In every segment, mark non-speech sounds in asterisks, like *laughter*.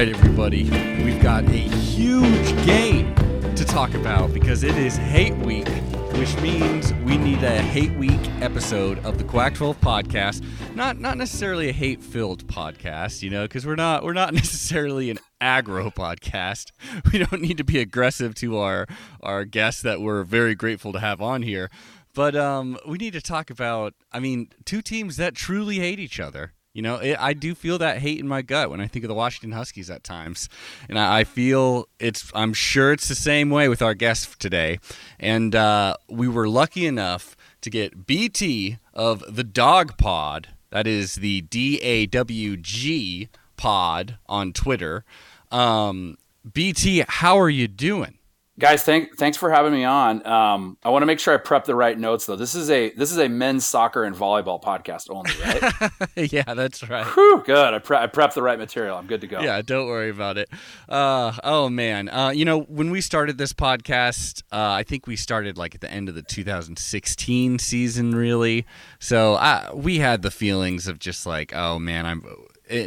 Right, everybody, we've got a huge game to talk about because it is Hate Week, which means we need a Hate Week episode of the Quack 12 podcast. Not not necessarily a hate-filled podcast, you know, because we're not we're not *laughs* necessarily an aggro podcast. We don't need to be aggressive to our our guests that we're very grateful to have on here. But um, we need to talk about, I mean, two teams that truly hate each other. You know, it, I do feel that hate in my gut when I think of the Washington Huskies at times, and I, I feel it's. I'm sure it's the same way with our guest today, and uh, we were lucky enough to get BT of the Dog Pod. That is the D A W G Pod on Twitter. Um, BT, how are you doing? Guys thank, thanks for having me on. Um, i want to make sure i prep the right notes though. This is a this is a men's soccer and volleyball podcast only right? *laughs* Yeah that's right. Whew, good. I, pre- I prepped the right material. I'm good to go. Yeah don't worry about it. Uh, oh man. Uh, you know when we started this podcast uh, i think we started like at the end of the 2016 season really. So uh, we had the feelings of just like oh man i'm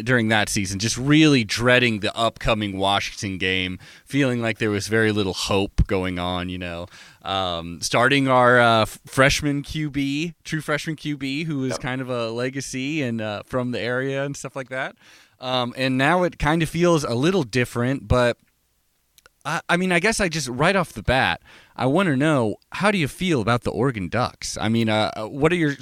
during that season, just really dreading the upcoming Washington game, feeling like there was very little hope going on. You know, um, starting our uh, freshman QB, true freshman QB, who is kind of a legacy and uh, from the area and stuff like that. Um, and now it kind of feels a little different, but I, I mean, I guess I just right off the bat, I want to know how do you feel about the Oregon Ducks? I mean, uh, uh what are your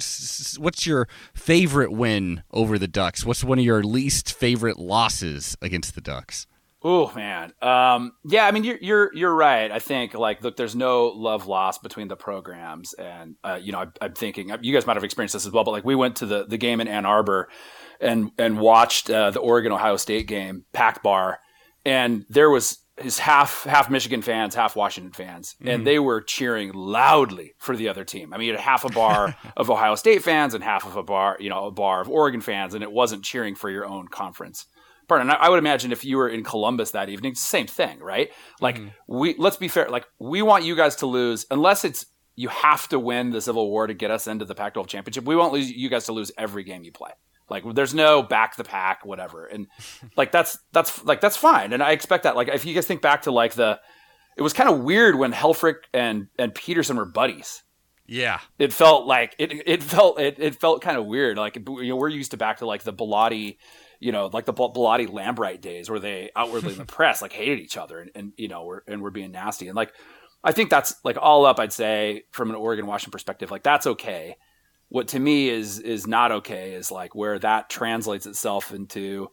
what's your favorite win over the Ducks? What's one of your least favorite losses against the Ducks? Oh man, um, yeah. I mean, you're you're you're right. I think like look, there's no love lost between the programs, and uh, you know, I, am thinking you guys might have experienced this as well. But like, we went to the the game in Ann Arbor, and and watched uh, the Oregon Ohio State game, packed bar, and there was is half half Michigan fans, half Washington fans, mm-hmm. and they were cheering loudly for the other team. I mean, you had half a bar *laughs* of Ohio State fans and half of a bar, you know, a bar of Oregon fans, and it wasn't cheering for your own conference. Pardon. I would imagine if you were in Columbus that evening, same thing, right? Like mm-hmm. we let's be fair, like we want you guys to lose unless it's you have to win the Civil War to get us into the Pac-12 championship. We won't lose you guys to lose every game you play. Like there's no back the pack, whatever. And like that's that's like that's fine. And I expect that. Like if you guys think back to like the it was kind of weird when Helfrich and and Petersen were buddies. Yeah. It felt like it it felt it, it felt kind of weird. Like you know, we're used to back to like the Bellotti, you know, like the Bellotti Lambright days where they outwardly *laughs* in the press like hated each other and, and you know, were and were being nasty. And like I think that's like all up I'd say from an Oregon Washington perspective, like that's okay what to me is is not okay is like where that translates itself into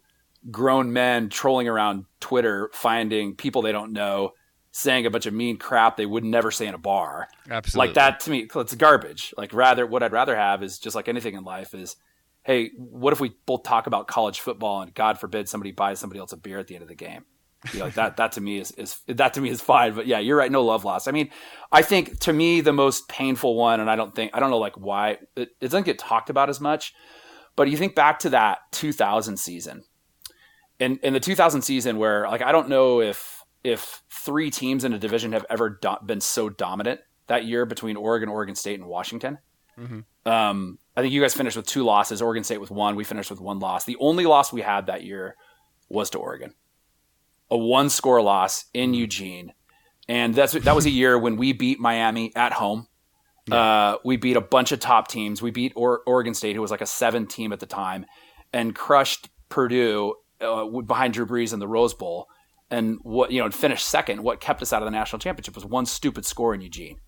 grown men trolling around Twitter, finding people they don't know, saying a bunch of mean crap they would never say in a bar. Absolutely. Like that to me, it's garbage. Like rather, what I'd rather have is just like anything in life is, hey, what if we both talk about college football and God forbid somebody buys somebody else a beer at the end of the game? You know, that that to me is is that to me is fine. But yeah, you're right. No love lost. I mean, I think to me the most painful one, and I don't think I don't know like why it, it doesn't get talked about as much. But you think back to that 2000 season, in in the 2000 season where like I don't know if if three teams in a division have ever do- been so dominant that year between Oregon, Oregon State, and Washington. Mm-hmm. Um, I think you guys finished with two losses. Oregon State with one. We finished with one loss. The only loss we had that year was to Oregon a one score loss in Eugene. And that's that was a year when we beat Miami at home. Yeah. Uh, we beat a bunch of top teams. We beat or- Oregon State, who was like a seven team at the time, and crushed Purdue uh, behind Drew Brees in the Rose Bowl. And what you know, and finished second. What kept us out of the national championship was one stupid score in Eugene,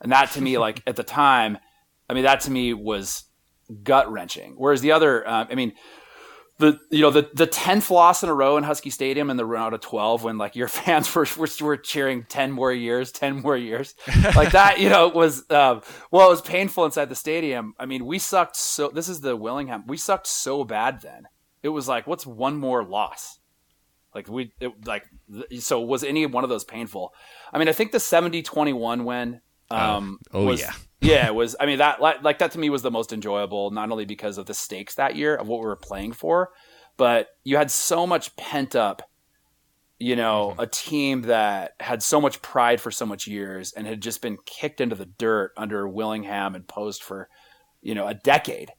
and that to me, *laughs* like at the time, I mean, that to me was gut wrenching. Whereas the other, uh, I mean, the you know the the tenth loss in a row in Husky Stadium and the round of twelve when like your *laughs* fans were were, were cheering ten more years, ten more years, like that. You know was um, well, it was painful inside the stadium. I mean, we sucked so. This is the Willingham. We sucked so bad then. It was like, what's one more loss? Like we it, like so was any one of those painful? I mean, I think the 70-21 win oh. um, oh, oh was, yeah yeah, it was. I mean, that like that to me was the most enjoyable, not only because of the stakes that year of what we were playing for, but you had so much pent up. You know, mm-hmm. a team that had so much pride for so much years and had just been kicked into the dirt under Willingham and Post for, you know, a decade.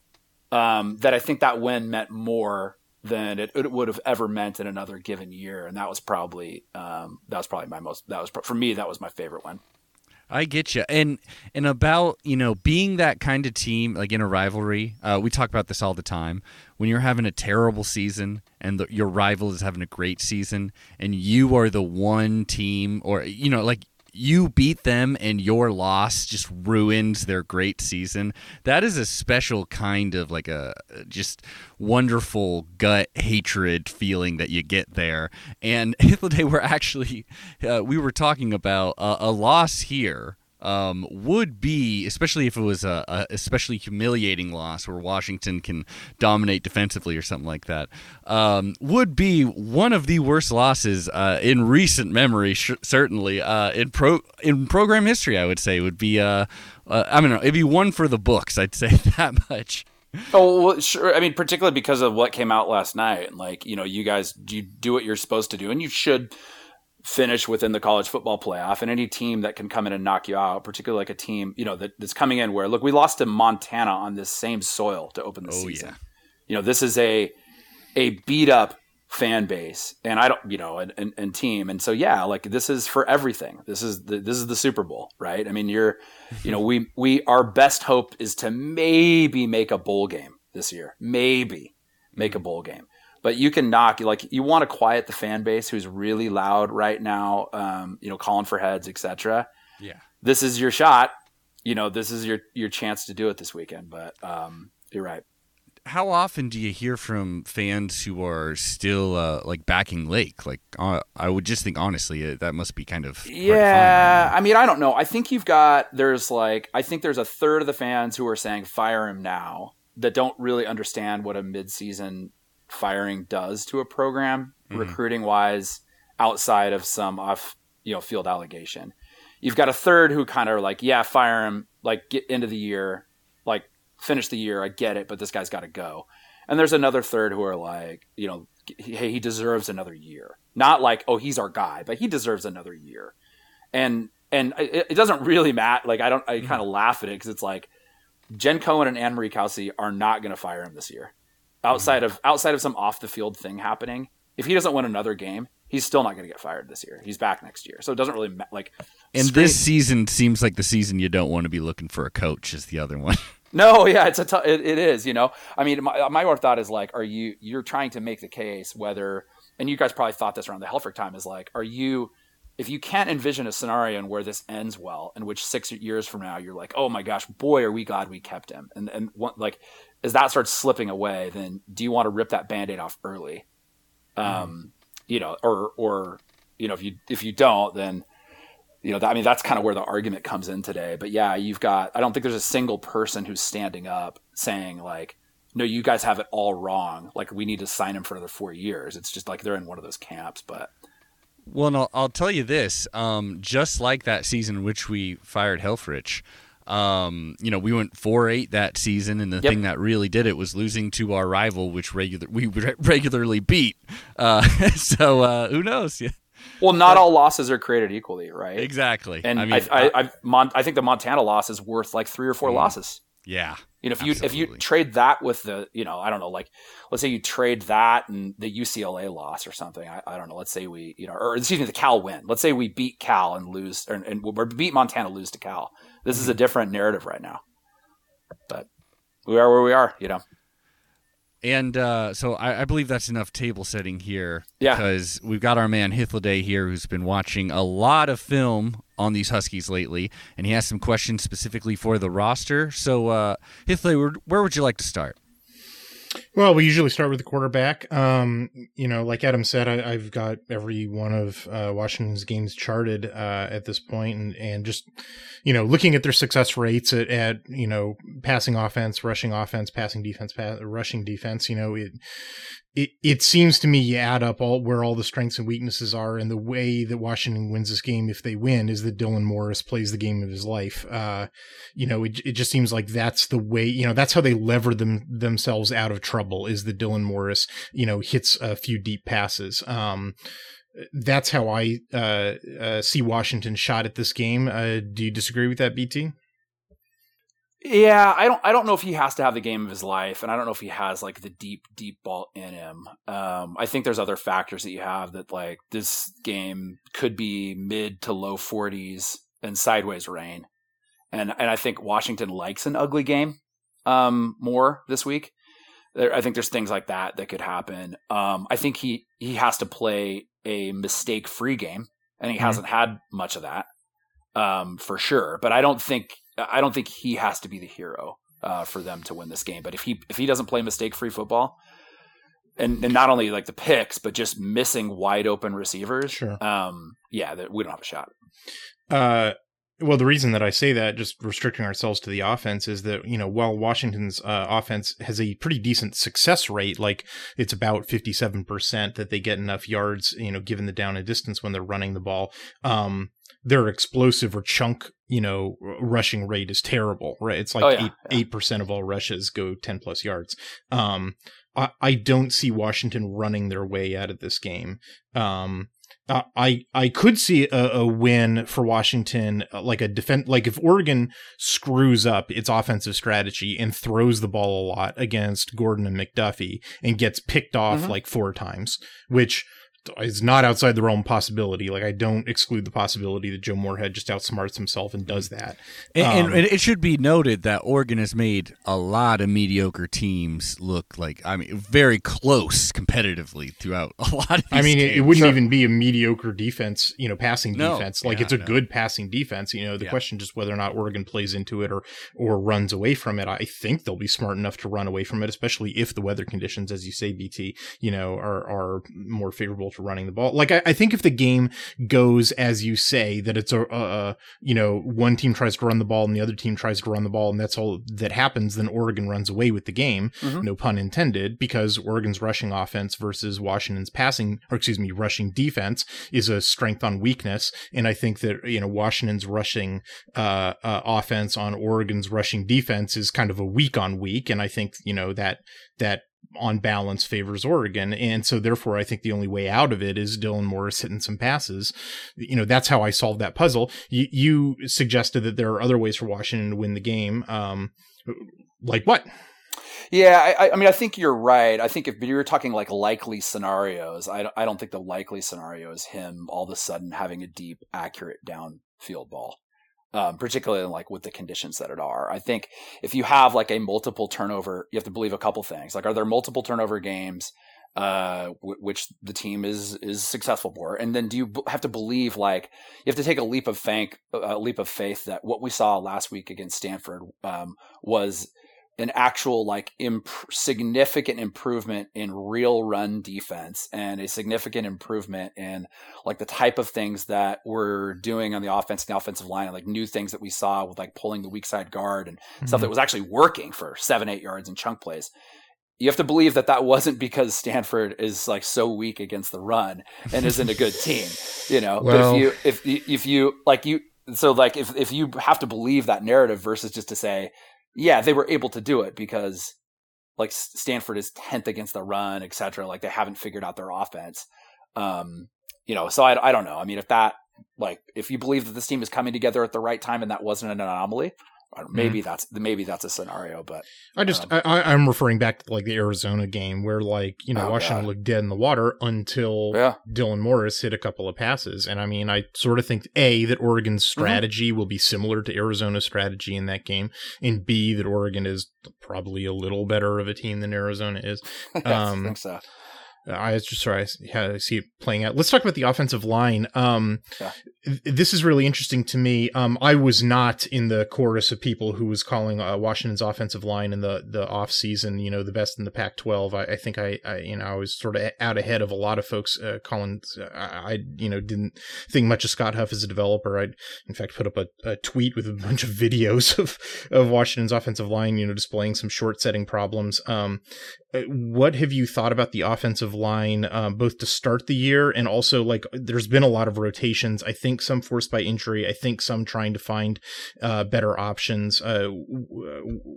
Um, that I think that win meant more than it, it would have ever meant in another given year. And that was probably um, that was probably my most that was for me that was my favorite one. I get you, and and about you know being that kind of team like in a rivalry. Uh, we talk about this all the time. When you're having a terrible season and the, your rival is having a great season, and you are the one team, or you know, like you beat them and your loss just ruins their great season. That is a special kind of like a just wonderful gut hatred feeling that you get there. And *laughs* day we're actually uh, we were talking about a loss here um, would be, especially if it was a, a, especially humiliating loss where Washington can dominate defensively or something like that, um, would be one of the worst losses uh, in recent memory. Sh- certainly, uh, in pro in program history, I would say would be. Uh, uh I mean, it'd be one for the books. I'd say *laughs* that much. Oh, well, sure. I mean, particularly because of what came out last night. Like, you know, you guys, you do what you're supposed to do, and you should finish within the college football playoff and any team that can come in and knock you out, particularly like a team, you know, that, that's coming in where look, we lost to Montana on this same soil to open the oh, season. Yeah. You know, this is a a beat up fan base and I don't, you know, and, and, and, team. And so, yeah, like this is for everything. This is the, this is the Super Bowl, right? I mean, you're, you know, we, we, our best hope is to maybe make a bowl game this year, maybe make a mm-hmm. bowl game but you can knock like you want to quiet the fan base who's really loud right now um, you know calling for heads etc yeah this is your shot you know this is your your chance to do it this weekend but um, you're right how often do you hear from fans who are still uh, like backing Lake? Like, uh, I would just think honestly, uh, that must be kind of yeah. I mean, I don't know. I think you've got there's like I think there's a third of the fans who are saying fire him now that don't really understand what a midseason firing does to a program mm-hmm. recruiting wise outside of some off you know field allegation. You've got a third who kind of like, yeah, fire him, like get into the year, like finish the year. I get it, but this guy's got to go. And there's another third who are like, you know, hey, he deserves another year. Not like, oh, he's our guy, but he deserves another year. And and it, it doesn't really matter. Like I don't, I mm-hmm. kind of laugh at it because it's like Jen Cohen and Ana Mari Cauce are not going to fire him this year outside of outside of some off the field thing happening, if he doesn't win another game, he's still not going to get fired this year. He's back next year, so it doesn't really ma- like. And straight- this season seems like the season you don't want to be looking for a coach. Is the other one. *laughs* No, yeah, it's a t- it, it is. You know, I mean, my my more thought is like, are you you're trying to make the case whether, and you guys probably thought this around the Helfrich time is like, are you if you can't envision a scenario in where this ends well, in which six years from now you're like, oh my gosh, boy, are we glad we kept him, and and what, like as that starts slipping away, then do you want to rip that band-aid off early? Um, mm. you know, or or you know, if you if you don't, then you know, that, I mean, that's kind of where the argument comes in today. But yeah, you've got. I don't think there's a single person who's standing up saying like, "No, you guys have it all wrong. Like, we need to sign him for another four years." It's just like they're in one of those camps. But well, no, I'll tell you this. Um, just like that season in which we fired Helfrich, um, you know, we went four eight that season, and the yep. thing that really did it was losing to our rival, which regular we re- regularly beat. Uh, *laughs* so uh, who knows? Yeah. *laughs* Well, not but, all losses are created equally, right? Exactly. And I mean, I, I, I, Mon- I think the Montana loss is worth like three or four mm, losses. Yeah. You know, if you if you trade that with the, you know, I don't know, like let's say you trade that and the UCLA loss or something. I, I don't know. Let's say we, you know, or excuse me, the Cal win. Let's say we beat Cal and lose, or, and we beat Montana, lose to Cal. This is a different narrative right now. But we are where we are, you know. And uh, so I, I, believe that's enough table setting here. Yeah. Because we've got our man Hythloday here who's been watching a lot of film on these Huskies lately, and he has some questions specifically for the roster. So, uh, Hythloday, where, where would you like to start? Well, we usually start with the quarterback. Um, you know, like Adam said, I, have got every one of uh, Washington's games charted uh, at this point, and and just you know, looking at their success rates at, at you know, passing offense, rushing offense, passing defense, rushing defense. You know, it it, it seems to me you add up all where all the strengths and weaknesses are, and the way that Washington wins this game, if they win, is that Dylan Morris plays the game of his life. Uh, you know, it, it just seems like that's the way. You know, that's how they lever them themselves out of trouble. Is that Dylan Morris, you know, hits a few deep passes. Um, that's how I uh, uh, see Washington shot at this game. Uh, do you disagree with that, BT? Yeah, I don't. I don't know if he has to have the game of his life, and I don't know if he has like the deep, deep ball in him. Um, I think there's other factors that you have that like this game could be mid to low 40s and sideways rain, and and I think Washington likes an ugly game um, more this week. There, I think there's things like that that could happen. Um, I think he he has to play a mistake free game, and he mm-hmm. hasn't had much of that um, for sure. But I don't think I don't think he has to be the hero uh, for them to win this game. But if he if he doesn't play mistake free football, and, and not only like the picks, but just missing wide open receivers, sure. um, yeah, that we don't have a shot. Uh, well, the reason that I say that, just restricting ourselves to the offense, is that, you know, while Washington's uh, offense has a pretty decent success rate, like it's about 57% that they get enough yards, you know, given the down and distance when they're running the ball, um, their explosive or chunk, you know, rushing rate is terrible, right? It's like oh, yeah, 8, yeah. 8% of all rushes go 10 plus yards. Um, I, I don't see Washington running their way out of this game. Um, I I could see a, a, win for Washington, uh, like a defense, like if Oregon screws up its offensive strategy and throws the ball a lot against Gordon and McDuffie and gets picked off mm-hmm. like four times, which is not outside the realm of possibility. Like I don't exclude the possibility that Joe Moorhead just outsmarts himself and does that. And, um, and, it should be noted that Oregon has made a lot of mediocre teams look like I mean very close competitively throughout a lot. I mean, it, it, wouldn't even be a mediocre defense, you know, passing no, defense. Like yeah, it's a no. good passing defense. You know, the yeah. question just whether or not Oregon plays into it or or runs away from it. I think they'll be smart enough to run away from it, especially if the weather conditions, as you say, BT, you know, are are more favorable running the ball. Like I, I, think if the game goes as you say that it's a, a, you know one team tries to run the ball and the other team tries to run the ball and that's all that happens, then Oregon runs away with the game. Mm-hmm. No pun intended, because Oregon's rushing offense versus Washington's passing or excuse me rushing defense is a strength on weakness, and I think that you know Washington's rushing uh, uh, offense on Oregon's rushing defense is kind of a week on week, and I think you know that that on balance favors Oregon. And so therefore I think the only way out of it is Dylan Morris hitting some passes. You know, that's how I solved that puzzle. You, you suggested that there are other ways for Washington to win the game. Um, like what? Yeah, I, I, mean, I think you're right. I think if you're talking like likely scenarios, I, I don't think the likely scenario is him all of a sudden having a deep, accurate downfield ball um, particularly like with the conditions that it are. I think if you have like a multiple turnover, you have to believe a couple things. Like, are there multiple turnover games, uh, w- which the team is is successful for? And then do you b- have to believe like you have to take a leap of faith, a leap of faith that what we saw last week against Stanford um, was an actual like imp- significant improvement in real run defense and a significant improvement in like the type of things that we're doing on the offense and the offensive line and like new things that we saw with like pulling the weak side guard and mm-hmm. stuff that was actually working for seven eight yards and chunk plays you have to believe that that wasn't because Stanford is like so weak against the run and isn't a good team, you know. well, but if you if if you like you so like if if you have to believe that narrative versus just to say yeah, they were able to do it because like Stanford is 10th against the run, etc. Like they haven't figured out their offense. Um, you know, so I, I don't know. I mean, if that, like, if you believe that this team is coming together at the right time and that wasn't an anomaly, maybe mm. that's maybe that's a scenario but i just um, I, i'm referring back to like the arizona game where like you know oh, washington God. looked dead in the water until yeah. dylan morris hit a couple of passes and i mean i sort of think a that oregon's mm-hmm. strategy mm-hmm. will be similar to arizona's strategy in that game and b that oregon is probably a little better of a team than arizona is *laughs* um, i think so I was just sorry, I see it playing out. Let's talk about the offensive line. Um, yeah. This is really interesting to me. Um, I was not in the chorus of people who was calling uh, Washington's offensive line in the the off season, you know, the best in the Pac-12. I, I think I, I, you know, I was sort of out ahead of a lot of folks uh, calling. I, I, you know, didn't think much of Scott Huff as a developer. I, in fact, put up a, a tweet with a bunch of *laughs* videos of of Washington's offensive line, you know, displaying some short setting problems. Um, uh, what have you thought about the offensive line, um, both to start the year and also like there's been a lot of rotations. I think some forced by injury. I think some trying to find uh, better options. Uh,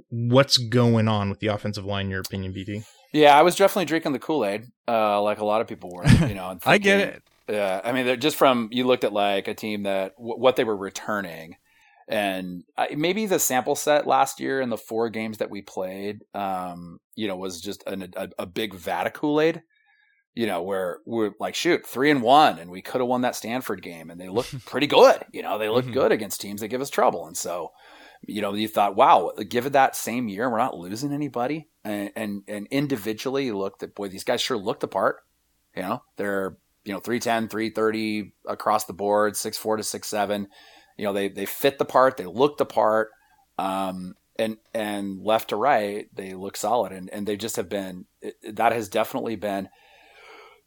what's going on with the offensive line, in your opinion, BT? Yeah, I was definitely drinking the Kool Aid, uh, like a lot of people were. You know, thinking, *laughs* I get it. Yeah, I mean, just from you looked at like a team that w- what they were returning and I, maybe the sample set last year in the four games that we played, um, you know, was just an, a, a big vat of Kool Aid. You know, where we're like, shoot, three and one, and we could have won that Stanford game, and they looked *laughs* pretty good. You know, they look mm-hmm. good against teams that give us trouble, and so, you know, you thought, wow, give it that same year, we're not losing anybody, and and, and individually, you looked at boy, these guys sure looked the part. You know, they're you know 310, 330 across the board, six four to six seven you know, they they fit the part, they look the part, um, and and left to right, they look solid, and and they just have been that has definitely been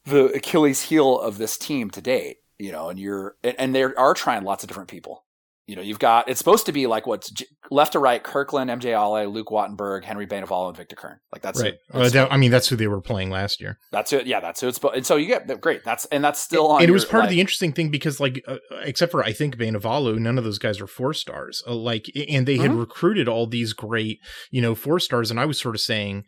the Achilles heel of this team to date. You know, and you're and, and they are trying lots of different people you know, you've got it's supposed to be like what's left to right: Kirkland, MJ Ale, Luke Wattenberg, Henry Bainevalu, and Victor Curne. Like that's right. That's well, I mean, that's who they were playing last year. That's it. Yeah, that's who it's. And so you get great. That's and that's still on. And it was part like, of the interesting thing because, like, uh, except for I think Bainevalu, none of those guys are four stars. Uh, like, and they had mm-hmm. recruited all these great, you know, four stars, and I was sort of saying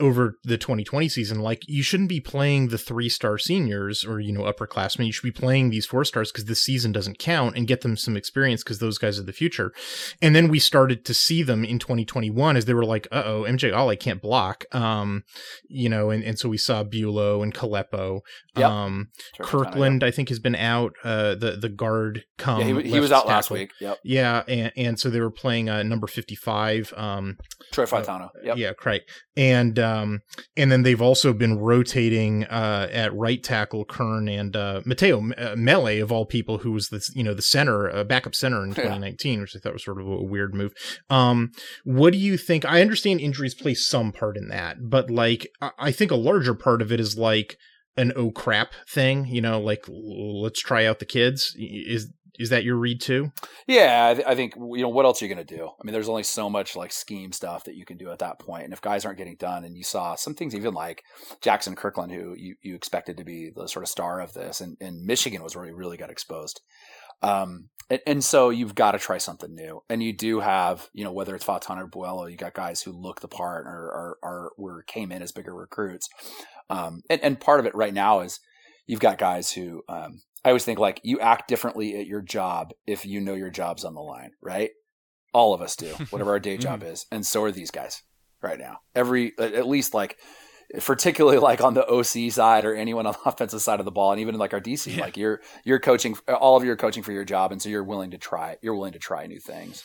over the 2020 season like you shouldn't be playing the three star seniors or you know upperclassmen you should be playing these four stars because this season doesn't count and get them some experience because those guys are the future and then we started to see them in 2021 as they were like uh-oh mj Ale can't block um you know and, and so we saw Buelow and Kalepo. Yep. um kirkland i think has been out uh the the guard come yeah, he, he was out tackle. last week yep yeah and, and so they were playing uh number 55 um troy Fautanu. Uh, yep. yeah right and um, and then they've also been rotating uh, at right tackle Curne and uh, Matteo uh, Mele of all people, who was the you know the center, uh, backup center in 2019, yeah. which I thought was sort of a weird move. Um, what do you think? I understand injuries play some part in that, but like I think a larger part of it is like an oh crap thing, you know, like let's try out the kids. Is is that your read too? Yeah, I, th- I, think you know what else are you going to do. I mean, there's only so much like scheme stuff that you can do at that point. and if guys aren't getting done, and you saw some things even like Jackson Kirkland, who you, you expected to be the sort of star of this, and, and Michigan was where he really got exposed. Um, and, and, so you've got to try something new, and you do have you know whether it's Fautanu or Buelow, you got guys who look the part or or, or came in as bigger recruits, um, and, and part of it right now is you've got guys who um, I always think like you act differently at your job if you know your job's on the line, right? All of us do, *laughs* whatever our day job mm-hmm. is, and so are these guys right now. Every at least like particularly like on the OC side or anyone on the *laughs* offensive side of the ball, and even like our DC, yeah. like you're you're coaching all of you are coaching for your job, and so you're willing to try you're willing to try new things.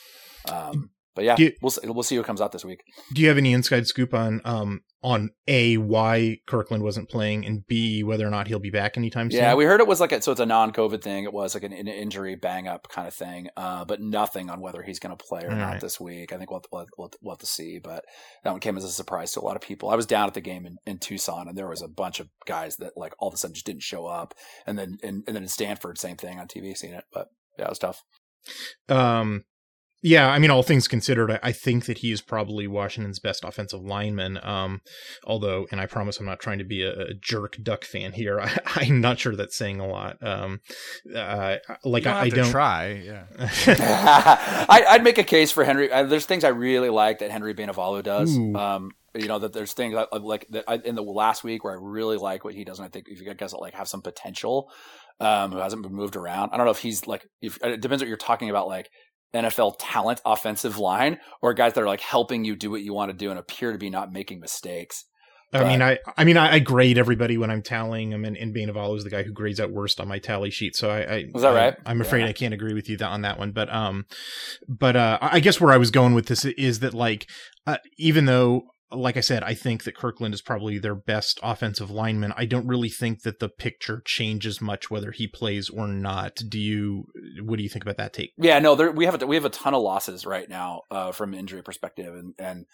Um, but yeah, you, we'll we'll see who comes out this week. Do you have any inside scoop on um on a why Kirkland wasn't playing and b whether or not he'll be back anytime soon. Yeah, we heard it was like a, so it's a non-COVID thing. It was like an, an injury bang up kind of thing, uh, but nothing on whether he's going to play or All not right. this week. I think we'll, we'll, we'll, we'll have to see, but that one came as a surprise to a lot of people. I was down at the game in, in Tucson and there was a bunch of guys that like all of a sudden just didn't show up, and then and, and then in Stanford, same thing on TV, seeing it, but yeah, it was tough. Um, yeah, I mean, all things considered, I, think that he is probably Washington's best offensive lineman. Um, although, and I promise I'm not trying to be a, a jerk Duck fan here. *laughs* I, am not sure that's saying a lot. Um, uh, like don't I, I don't try. Yeah, *laughs* *laughs* I, would make a case for Henry. Uh, there's things I really like that Henry Bainevalu does. Um, you know that there's things like that I, in the last week where I really like what he does, and I think if you guys like have some potential, um, who hasn't been moved around. I don't know if he's like if it depends what you're talking about, like NFL talent offensive line or guys that are like helping you do what you want to do and appear to be not making mistakes. I mean, I, I mean, I, I, grade everybody when I'm tallying them, and, and Bainevalu is the guy who grades out worst on my tally sheet. So I, I was that right? I, am afraid yeah. I can't agree with you that, on that one, but um, but uh, I guess where I was going with this is that like, uh, even though like I said, I think that Kirkland is probably their best offensive lineman. I don't really think that the picture changes much whether he plays or not. Do you? What do you think about that take? Yeah, no, there, we have a, we have a ton of losses right now uh, from injury perspective, and and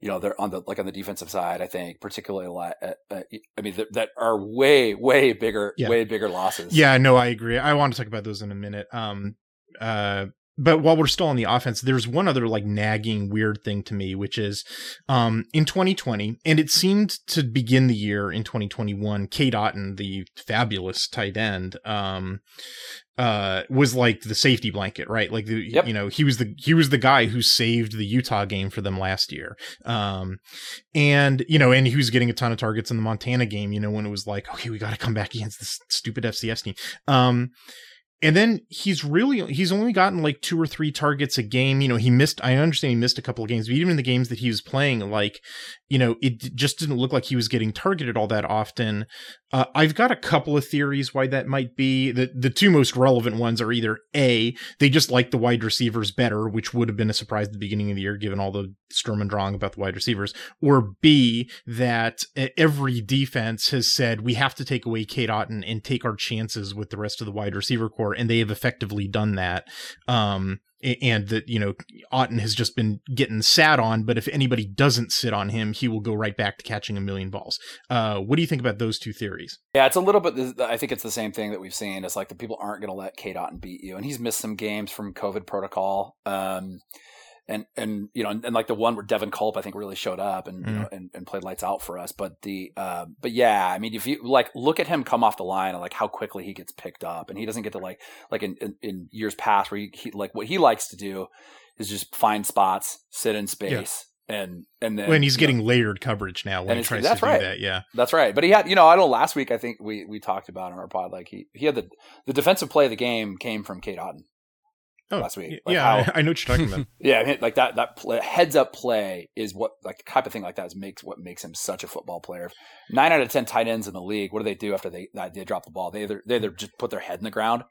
you know they're on the like on the defensive side. I think particularly a lot. Uh, uh, I mean that, that are way way bigger yeah. way bigger losses. Yeah, no, I agree. I want to talk about those in a minute. Um, uh, but while we're still on the offense, there's one other like nagging weird thing to me, which is um, in 2020, and it seemed to begin the year in 2021. Cade Otton, the fabulous tight end, um, uh, was like the safety blanket, right? Like the yep. you know he was the he was the guy who saved the Utah game for them last year, um, and you know, and he was getting a ton of targets in the Montana game. You know, when it was like, okay, we got to come back against this stupid FCS team. And then he's really he's only gotten like two or three targets a game. You know, he missed. I understand he missed a couple of games, but even in the games that he was playing, like you know, it just didn't look like he was getting targeted all that often. Uh, I've got a couple of theories why that might be. The the two most relevant ones are either a they just like the wide receivers better, which would have been a surprise at the beginning of the year given all the Sturm and Drang about the wide receivers, or b that every defense has said we have to take away Cade Otton and take our chances with the rest of the wide receiver core, and they have effectively done that. Um, and that you know Otton has just been getting sat on. But if anybody doesn't sit on him, he will go right back to catching a million balls. Uh, what do you think about those two theories? Yeah, it's a little bit. I think it's the same thing that we've seen. It's like the people aren't going to let Cade Otton beat you, and he's missed some games from COVID protocol. Um, and and you know and, and, like the one where Devin Culp I think really showed up and mm. you know, and, and played lights out for us. But the uh, but yeah, I mean if you like look at him come off the line and like how quickly he gets picked up and he doesn't get to like like in, in, in years past where he, he, like what he likes to do is just find spots, sit in space. And and then when he's getting know, layered coverage now when he tries to do that, yeah, that's right. But he had, you know, I don't. Last week I think we we talked about on our pod like he he had the the defensive play of the game came from Cade Otton oh, last week. Like yeah, how, I know what you're talking about. *laughs* yeah, like that that play, heads up play is what like type of thing like that is makes what makes him such a football player. Nine out of ten tight ends in the league, what do they do after they they drop the ball? They either they either just put their head in the ground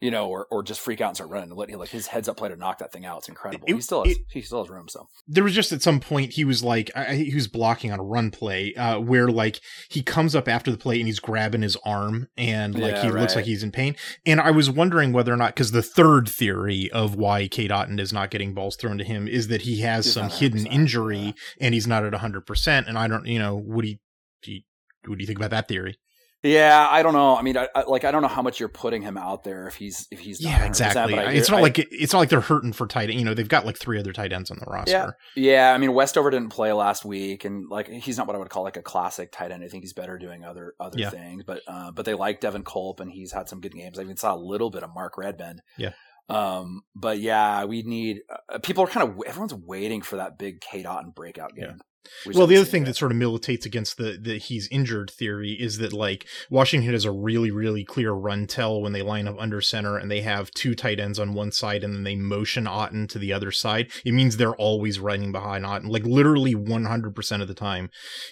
you know, or or just freak out and start running and let like his heads up play to knock that thing out. It's incredible. It, he still has it, he still has room. So there was just at some point he was like I, he was blocking on a run play uh, where like he comes up after the play and he's grabbing his arm and like yeah, he right. looks like he's in pain. And I was wondering whether or not because the third theory of why Cade Otton is not getting balls thrown to him is that he has he's some hidden injury yeah. and he's not at hundred percent. And I don't, you know, you, do you what do you think about that theory? Yeah, I don't know. I mean, I, I, like I don't know how much you're putting him out there if he's if he's yeah exactly. it's not like it's not like they're hurting for tight. End. You know, they've got like three other tight ends on the roster. Yeah, yeah. I mean, Westover didn't play last week, and like he's not what I would call like a classic tight end. I think he's better doing other other yeah. things. But uh, but they like Devin Culp, and he's had some good games. I even saw a little bit of Mark Redman. Yeah. Um, but yeah, we need uh, people are kind of everyone's waiting for that big Cade Otton breakout game. Yeah well, the other thing that. that sort of militates against the the he's injured theory is that like Washington has a really really clear run tell when they line up under center and they have two tight ends on one side and then they motion Otton to the other side. It means they're always running behind Otton, like literally 100% of the time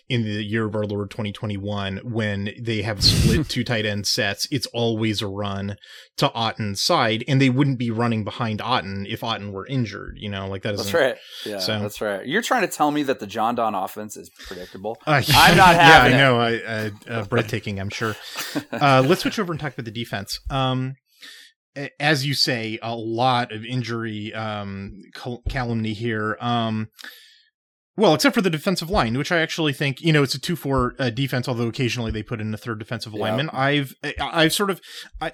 in the year of our Lord 2021 when they have split *laughs* two tight end sets. It's always a run to Otton's side, and they wouldn't be running behind Otton if Otton were injured. You know, like that is that's right. Yeah, so, that's right. You're trying to tell me that the John Don offense is predictable. *laughs* Uh, I'm not *laughs* having. yeah, I know. I, uh, breathtaking. I'm sure. *laughs* Uh, let's switch over and talk about the defense. Um, as you say, a lot of injury um, calumny here. Um, well, except for the defensive line, which I actually think you know it's a two-four uh, defense. Although occasionally they put in a third defensive yeah. lineman. I've I've sort of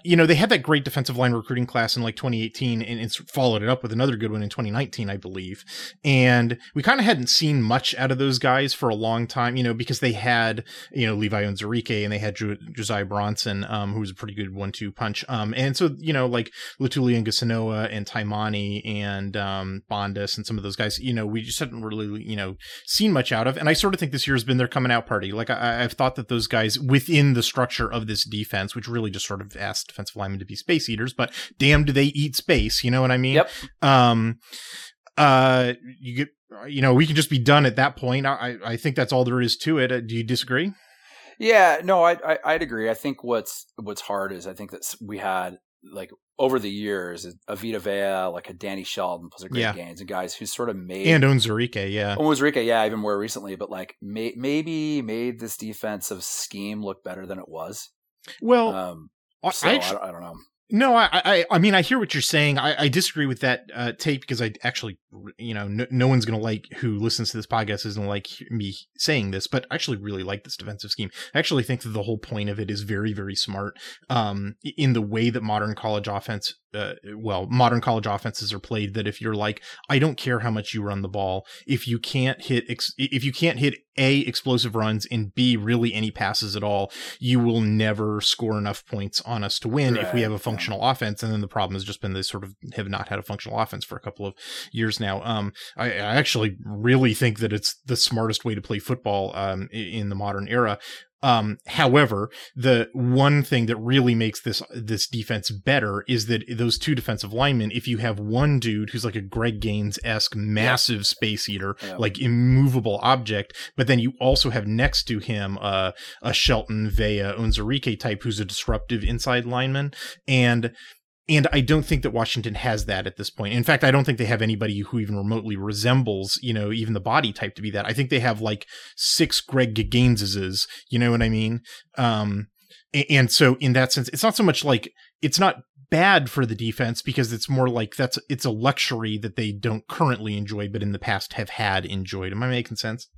you know they had that great defensive line recruiting class in like 2018, and it's followed it up with another good one in 2019, I believe. And we kind of hadn't seen much out of those guys for a long time, you know, because they had you know Levi Onwuzurike and they had Josiah Bronson, um, who was a pretty good one-two punch. Um, and so you know like Latulia Ngasanoa and Taimani and um, Bandes and some of those guys, you know, we just hadn't really you know know seen much out of. And I sort of think this year has been their coming out party. Like I, have thought that those guys within the structure of this defense, which really just sort of asked defensive linemen to be space eaters, but damn, do they eat space? You know what I mean? Yep. Um, uh, you get, you know, we can just be done at that point. I, I think that's all there is to it. Uh, do you disagree? Yeah, no, I, I would agree. I think what's what's hard is I think that we had like over the years, a Vita Vea, like a Danny Shelton, those are great yeah. games, and guys who sort of made and Onwuzurike, yeah, Onwuzurike, yeah, even more recently, but like may, maybe made this defensive scheme look better than it was. Well, um, so I, actually, I, I, don't know. No, I, I, I mean, I hear what you're saying. I, I disagree with that uh, take because I actually, you know, no, no one's gonna like who listens to this podcast isn't like me saying this, but I actually really like this defensive scheme. I actually think that the whole point of it is very, very smart. Um, in the way that modern college offense uh, well, modern college offenses are played that if you're like, I don't care how much you run the ball, if you can't hit, ex- if you can't hit a explosive runs and b really any passes at all, you will never score enough points on us to win right. if we have a functional offense. And then the problem has just been they sort of have not had a functional offense for a couple of years now. Um, I, I actually really think that it's the smartest way to play football um, in the modern era. Um, however, the one thing that really makes this this defense better is that those two defensive linemen, if you have one dude who's like a Greg Gaines esque massive space eater, like immovable object, but then you also have next to him uh, a Shelton Vea Onwuzurike type who's a disruptive inside lineman, and and I don't think that Washington has that at this point. In fact, I don't think they have anybody who even remotely resembles, you know, even the body type to be that. I think they have like six Greg Gaineses, you know what I mean? Um, and so in that sense, it's not so much like it's not bad for the defense because it's more like that's it's a luxury that they don't currently enjoy, but in the past have had enjoyed. Am I making sense?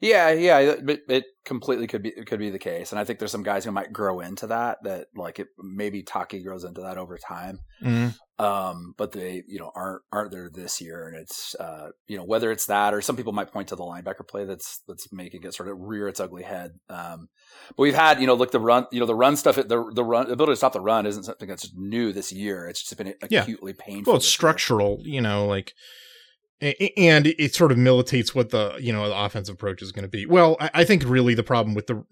Yeah, yeah, it, it completely could be it could be the case, and I think there's some guys who might grow into that. That like it maybe Taki grows into that over time, mm-hmm. um, but they you know aren't aren't there this year, and it's uh, you know whether it's that or some people might point to the linebacker play that's that's making it sort of rear its ugly head. Um, but we've had you know look the run you know the run stuff the the run the ability to stop the run isn't something that's new this year. It's just been acutely yeah. painful. Well, it's structural, year. you know, like and it sort of militates what the you know the offensive approach is going to be. Well, I, think really the problem with the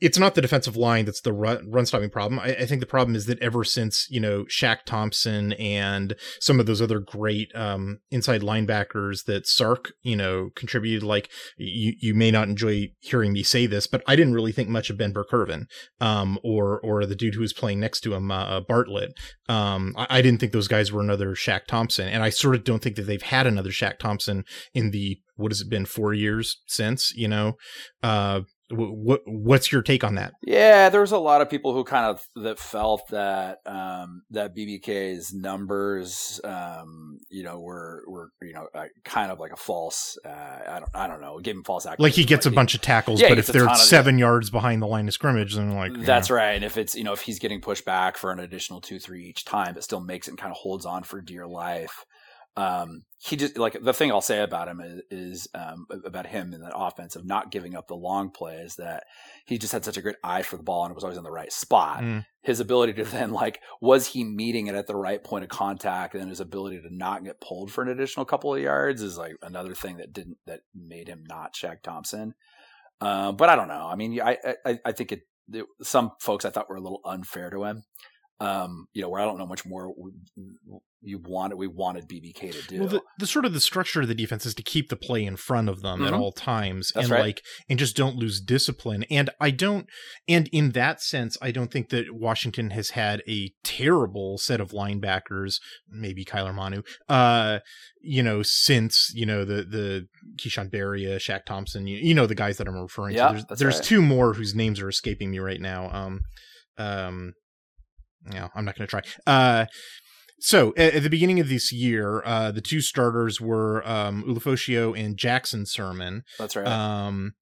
it's not the defensive line that's the run, run stopping problem. I, think the problem is that ever since you know Shaq Thompson and some of those other great um, inside linebackers that Sark you know contributed. Like you you may not enjoy hearing me say this, but I didn't really think much of Ben Burr-Kirven um, or or the dude who was playing next to him uh, uh, Bartlett. Um, I, I, didn't think those guys were another Shaq Thompson, and I sort of don't think that they've had another. Shaq Thompson in the what has it been four years since you know? Uh what what's your take on that? Yeah there was a lot of people who kind of that felt that um that bbk's numbers um you know were were you know uh, kind of like a false uh i don't i don't know gave him false like he gets a bunch of tackles yeah, but if they're seven yards behind the line of scrimmage then like that's know. right and if it's you know if he's getting pushed back for an additional two three each time it still makes it and kind of holds on for dear life um, he just like the thing I'll say about him is, is um, about him in the offense of not giving up the long plays that he just had such a great eye for the ball and it was always in the right spot. Mm. His ability to then like was he meeting it at the right point of contact and his ability to not get pulled for an additional couple of yards is like another thing that didn't that made him not Shaq Thompson. Uh, but I don't know. I mean, I I, I think it, it, some folks I thought were a little unfair to him um, you know, where I don't know much more you wanted we wanted BBK to do. Well, the, the, sort of the structure of the defense is to keep the play in front of them mm-hmm. at all times, That's and right. like and just don't lose discipline. And I don't, and in that sense, I don't think that Washington has had a terrible set of linebackers. Maybe Kyler Manu, uh, you know, since you know the the Keishawn Bierria, Shaq Thompson, you, you know the guys that I'm referring to. There's, there's right. two more whose names are escaping me right now. Um, um no, I'm not going to try. Uh, so at, at, the beginning of this year, uh, the two starters were um, and Jackson Sermon. That's right. Um,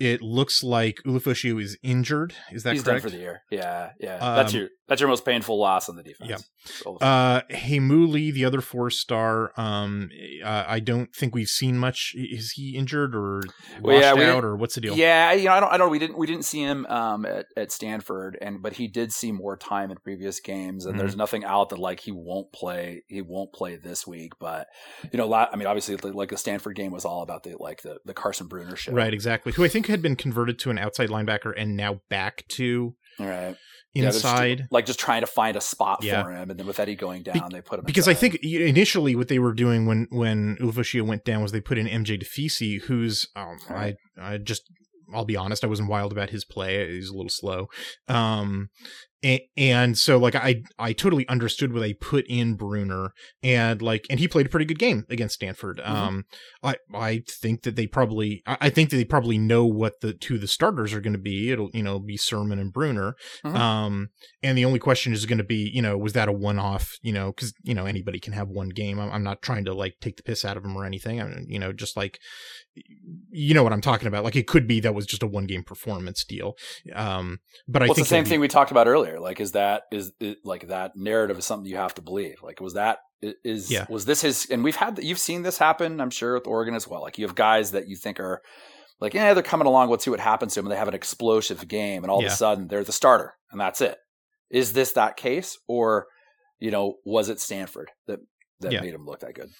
it looks like Ulofoshio is injured. Is that He's correct? done for the year. Yeah, yeah. Um, that's your that's your most painful loss on the defense. Yeah. Uh, Heimuli, the other four star. Um, uh, I don't think we've seen much. Is he injured or well, washed yeah, out or what's the deal? Yeah, you know, I don't, I don't. We didn't, we didn't see him um at, at Stanford, and but he did see more time in previous games, and mm-hmm. there's nothing out that like he won't play. He won't play this week, but you know, I mean, obviously, like the Stanford game was all about the like the the Carson Bruener show, right? Exactly. Who I think had been converted to an outside linebacker and now back to right inside, yeah, like just trying to find a spot yeah. for him, and then with Eddie going down, Be- they put him because inside. I think initially what they were doing when when Ulofoshio went down was they put in MJ Tafisi, who's um, right. I I just I'll be honest, I wasn't wild about his play. He's a little slow. Um, and, and, so like I I totally understood what they put in Bruener and like and he played a pretty good game against Stanford. Mm-hmm. Um I I think that they probably I think that they probably know what the two of the starters are going to be. It'll you know be Sermon and Bruener. Mm-hmm. Um and the only question is going to be you know was that a one off you know because you know anybody can have one game. I'm, I'm, not trying to like take the piss out of him or anything. I mean, you know just like you know what I'm talking about. Like it could be that was just a one game performance deal. Um, but I well, think the same thing we talked about earlier. Like, is that is it, like that narrative is something you have to believe? Like, was that is yeah. was this his? And we've had you've seen this happen. I'm sure with Oregon as well. Like you have guys that you think are like, yeah, they're coming along. Let's see what happens to them. And they have an explosive game, and all yeah. of a sudden they're the starter, and that's it. Is this that case, or you know, was it Stanford that that yeah. made him look that good?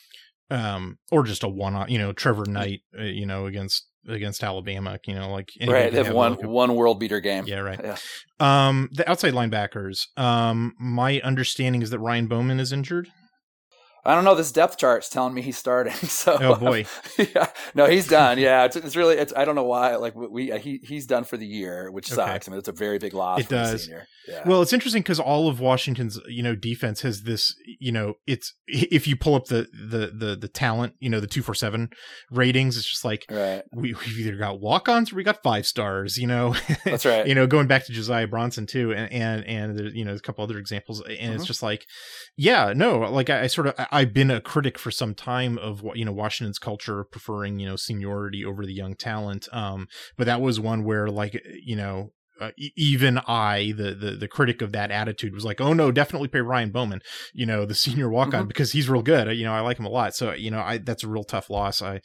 Um, or just a one off, you know, Trevor Knight, uh, you know, against against Alabama. You know, like right, they've won one world beater game. Yeah, right. Yeah. Um, the outside linebackers. Um, my understanding is that Ryan Bowman is injured. I don't know. This depth chart's telling me he's starting. *laughs* So, oh boy, *laughs* yeah, no, he's done. Yeah, it's, it's really. It's, I don't know why. Like we, he he's done for the year, which sucks. Okay. I mean, it's a very big loss. It does. Yeah. Well, it's interesting because all of Washington's you know defense has this. You know, it's if you pull up the the the the talent, you know, the two four seven ratings, it's just like right. we we've either got walk ons or we got five stars. You know, that's right. *laughs* you know, going back to Josiah Bronson too, and and and there's you know a couple other examples, and mm-hmm. it's just like, yeah, no, like I, I sort of I've been a critic for some time of what you know Washington's culture preferring you know seniority over the young talent. Um, but that was one where like you know uh, even I, the, the the critic of that attitude, was like, "Oh no, definitely pay Ryan Bowman, you know, the *laughs* senior walk on mm-hmm. because he's real good. You know, I like him a lot. So you know, I that's a real tough loss. I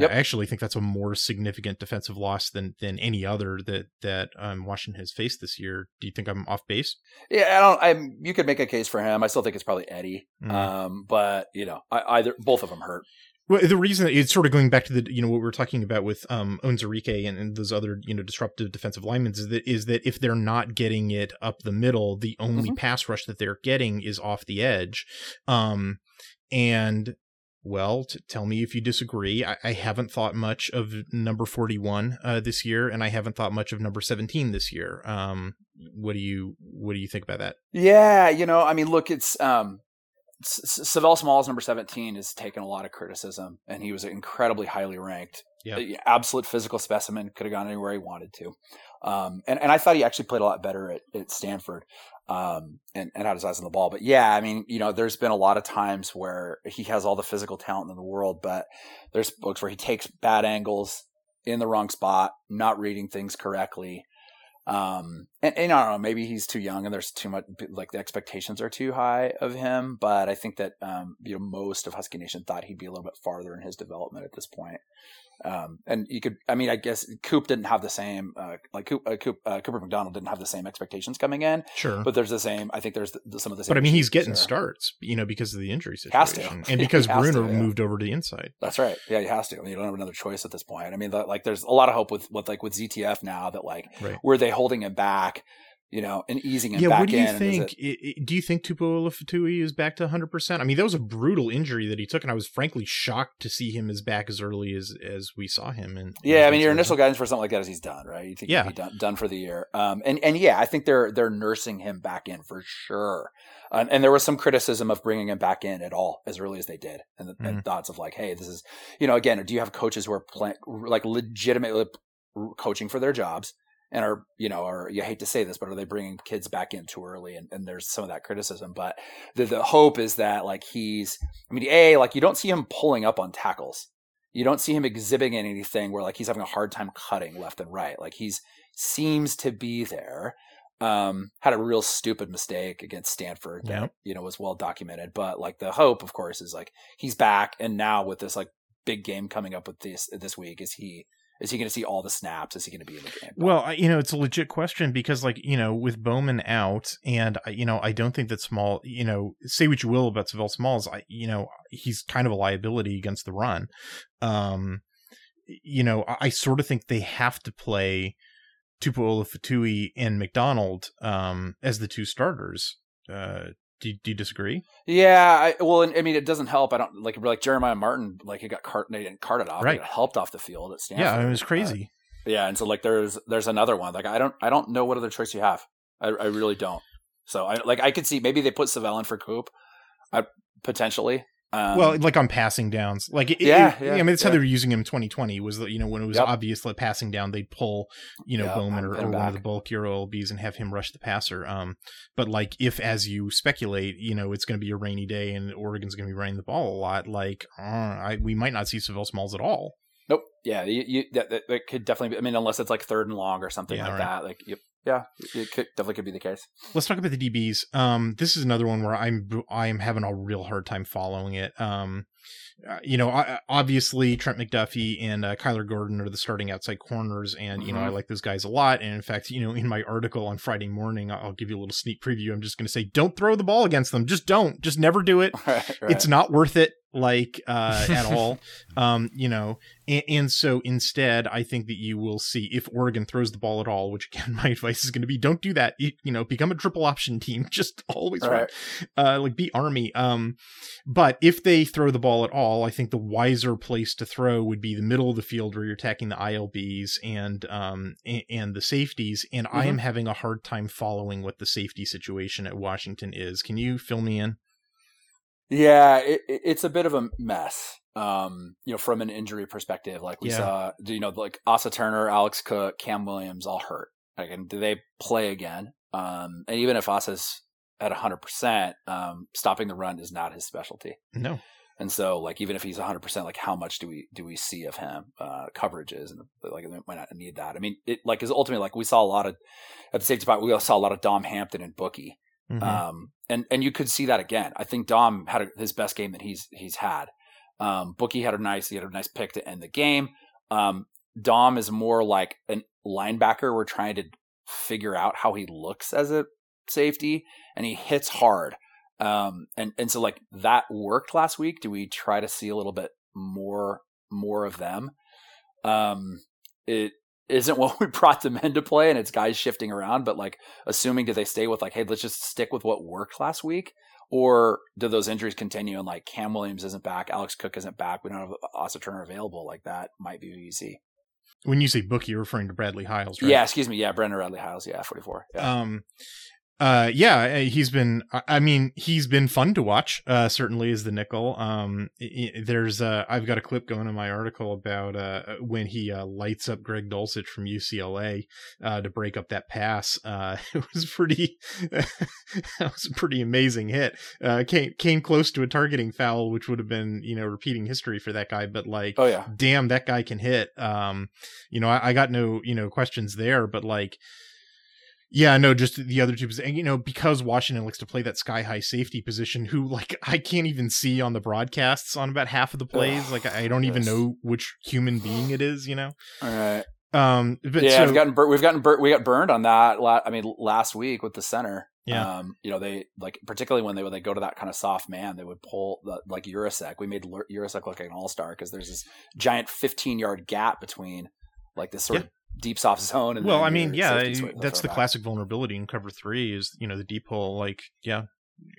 yep. I actually think that's a more significant defensive loss than than any other that that um, Washington has faced this year. Do you think I'm off base? Yeah, I don't. I'm. you could make a case for him. I still think it's probably Eddie. Mm-hmm. Um, but you know, I, either both of them hurt. Well, the reason it's sort of going back to the you know what we are talking about with um Onwuzurike and, and those other you know disruptive defensive linemen is that is that if they're not getting it up the middle, the only mm-hmm. pass rush that they're getting is off the edge, um, and well, t- tell me if you disagree. I-, I, haven't thought much of number forty-one uh, this year, and I haven't thought much of number seventeen this year. Um, what do you what do you think about that? Yeah, you know, I mean, look, it's um, Sav'ell Smalls, number 17, has taken a lot of criticism, and he was incredibly highly ranked. Yep. Absolute physical specimen, could have gone anywhere he wanted to. Um, and, and I thought he actually played a lot better at, at Stanford um, and, and had his eyes on the ball. But yeah, I mean, you know, there's been a lot of times where he has all the physical talent in the world, but there's books where he takes bad angles in the wrong spot, not reading things correctly. Um, and, and, I don't know, maybe he's too young and there's too much, like the expectations are too high of him. But I think that, um, you know, most of Husky Nation thought he'd be a little bit farther in his development at this point. Um, and you could, I mean, I guess Coop didn't have the same, uh, like Coop, uh, Coop uh, Cooper McDonald didn't have the same expectations coming in. Sure. But there's the same, I think there's the, some of the same. But I mean, he's getting there. starts, you know, because of the injury situation. *laughs* And because Bruener to, yeah. moved over to the inside. That's right. Yeah, he has to. I mean, you don't have another choice at this point. I mean, the, like, there's a lot of hope with, with like with ZTF now that like, right. were they holding him back? You know, and easing him yeah, back what do you in. Think? It, it, do you think Tupuola-Fetui is back to 100%? I mean, that was a brutal injury that he took, and I was frankly shocked to see him as back as early as as we saw him. And yeah, I mean, your initial guidance for something like that is he's done, right? You think yeah. he'd be done, done for the year. Um, and and yeah, I think they're they're nursing him back in for sure. Uh, and there was some criticism of bringing him back in at all as early as they did, and, the, mm-hmm. and thoughts of like, hey, this is, you know, again, do you have coaches who are playing like legitimately coaching for their jobs? And are you know or you hate to say this but are they bringing kids back in too early? And, and there's some of that criticism but the, the hope is that like he's i mean a like you don't see him pulling up on tackles. You don't see him exhibiting anything where like he's having a hard time cutting left and right. Like he's seems to be there. Um had a real stupid mistake against stanford that yep. you know was well documented but like the hope of course is like he's back and now with this like big game coming up with this this week is he is he going to see all the snaps? Is he going to be in the game? Well, you know, it's a legit question because, like, you know, with Bowman out, and you know, I don't think that Small, you know, say what you will about Sav'ell Smalls, I, you know, he's kind of a liability against the run. Um, you know, I, I sort of think they have to play Tupuola-Fetui and McDonald um, as the two starters uh, do you, do you disagree? Yeah, I, well, I mean, it doesn't help. I don't like like Jeremiah Martin, like he got cart, they didn't carted off, right? It helped off the field at Stanford. Yeah, it was crazy. Uh, yeah, and so like there's there's another one. Like I don't I don't know what other choice you have. I, I really don't. So I like I could see maybe they put Sav'ell in for Coop, I, potentially. Um, well, like on passing downs, like it, yeah, it, yeah, I mean, it's yeah. how they were using him in 2020. Was you know when it was yep. obvious that passing down, they'd pull you know yep, Bowman or, or one of the bulkier OLBs and have him rush the passer. Um, but like if as you speculate, you know it's going to be a rainy day and Oregon's going to be running the ball a lot, like uh, I, we might not see Sav'ell Smalls at all. Nope. Yeah, you, you that, that, that, could definitely be. I mean, unless it's like third and long or something yeah, like right. that. Like, yep. Yeah, it could, definitely could be the case. Let's talk about the DBs. Um, this is another one where I'm I'm having a real hard time following it. Um, uh, you know, obviously Trent McDuffie and uh, Kyler Gordon are the starting outside corners, and you mm-hmm. know I mm-hmm. like those guys a lot. And in fact, you know, in my article on Friday morning, I'll give you a little sneak preview. I'm just going to say, don't throw the ball against them. Just don't. Just never do it. *laughs* right, right. It's not worth it. Like uh, at *laughs* all. Um, you know, and, and, so instead, I think that you will see if Oregon throws the ball at all. Which again, *laughs* my advice is going to be: don't do that. You, you, know, become a triple option team. *laughs* Just always right. Uh, like be Army. Um, but if they throw the ball at all, I think the wiser place to throw would be the middle of the field where you're attacking the ILBs and um and, and the safeties. And mm-hmm. I am having a hard time following what the safety situation at Washington is. Can you fill me in? Yeah, it, it's a bit of a mess. Um, you know, from an injury perspective, like we yeah. saw, you know, like Asa Turner, Alex Cook, Cam Williams, all hurt. Like, and do they play again? Um, and even if Asa's at hundred percent, um, stopping the run is not his specialty. No. And so, like, even if he's 100, percent like, how much do we do we see of him? Uh, coverages and like, we might not need that. I mean, it like is ultimately like we saw a lot of at the safety spot. We saw a lot of Dom Hampton and Bookie, mm-hmm. um, and and you could see that again. I think Dom had a, his best game that he's he's had. Um, Bookie had a nice he had a nice pick to end the game. Um, Dom is more like a linebacker. We're trying to figure out how he looks as a safety, and he hits hard. Um, and and so like that worked last week. Do we try to see a little bit more more of them? Um, it isn't what *laughs* we brought them in to play, and it's guys shifting around. But like, assuming do they stay with like, hey, let's just stick with what worked last week, or do those injuries continue and like Cam Williams isn't back, Alex Cook isn't back, we don't have Asa Turner available? Like that might be easy. When you say bookie, you're referring to Bradley Hiles, right? Yeah, excuse me. Yeah, Brendan Radley-Hiles. Yeah, 44. Yeah. Um, uh, yeah, uh, he's been. I mean, he's been fun to watch. Uh, certainly is the nickel. Um, there's. Uh, I've got a clip going in my article about uh when he uh, lights up Greg Dulcich from UCLA uh to break up that pass. Uh, *laughs* it was pretty. *laughs* that was a pretty amazing hit. Uh, came came close to a targeting foul, which would have been you know repeating history for that guy. But like, oh yeah, damn, that guy can hit. Um, you know, I, I got no you know questions there, but like yeah, no, just the other two positions. You know, because Washington likes to play that sky high safety position, who like *laughs* I can't even see on the broadcasts on about half of the plays. Ugh, like I don't even know which human being it is. You know. All right. Um. But yeah, so, we've gotten bur- we've gotten bur- we got burned on that. La- I mean, last week with the center. Yeah. Um. You know, they like particularly when they when they go to that kind of soft man, they would pull the, like Yurosek. We made Yurosek look like an all star because there's this giant 15 yard gap between like this sort yeah. of deep soft zone. well, I mean, yeah, that's the classic vulnerability in cover three is you know the deep hole. Like, yeah,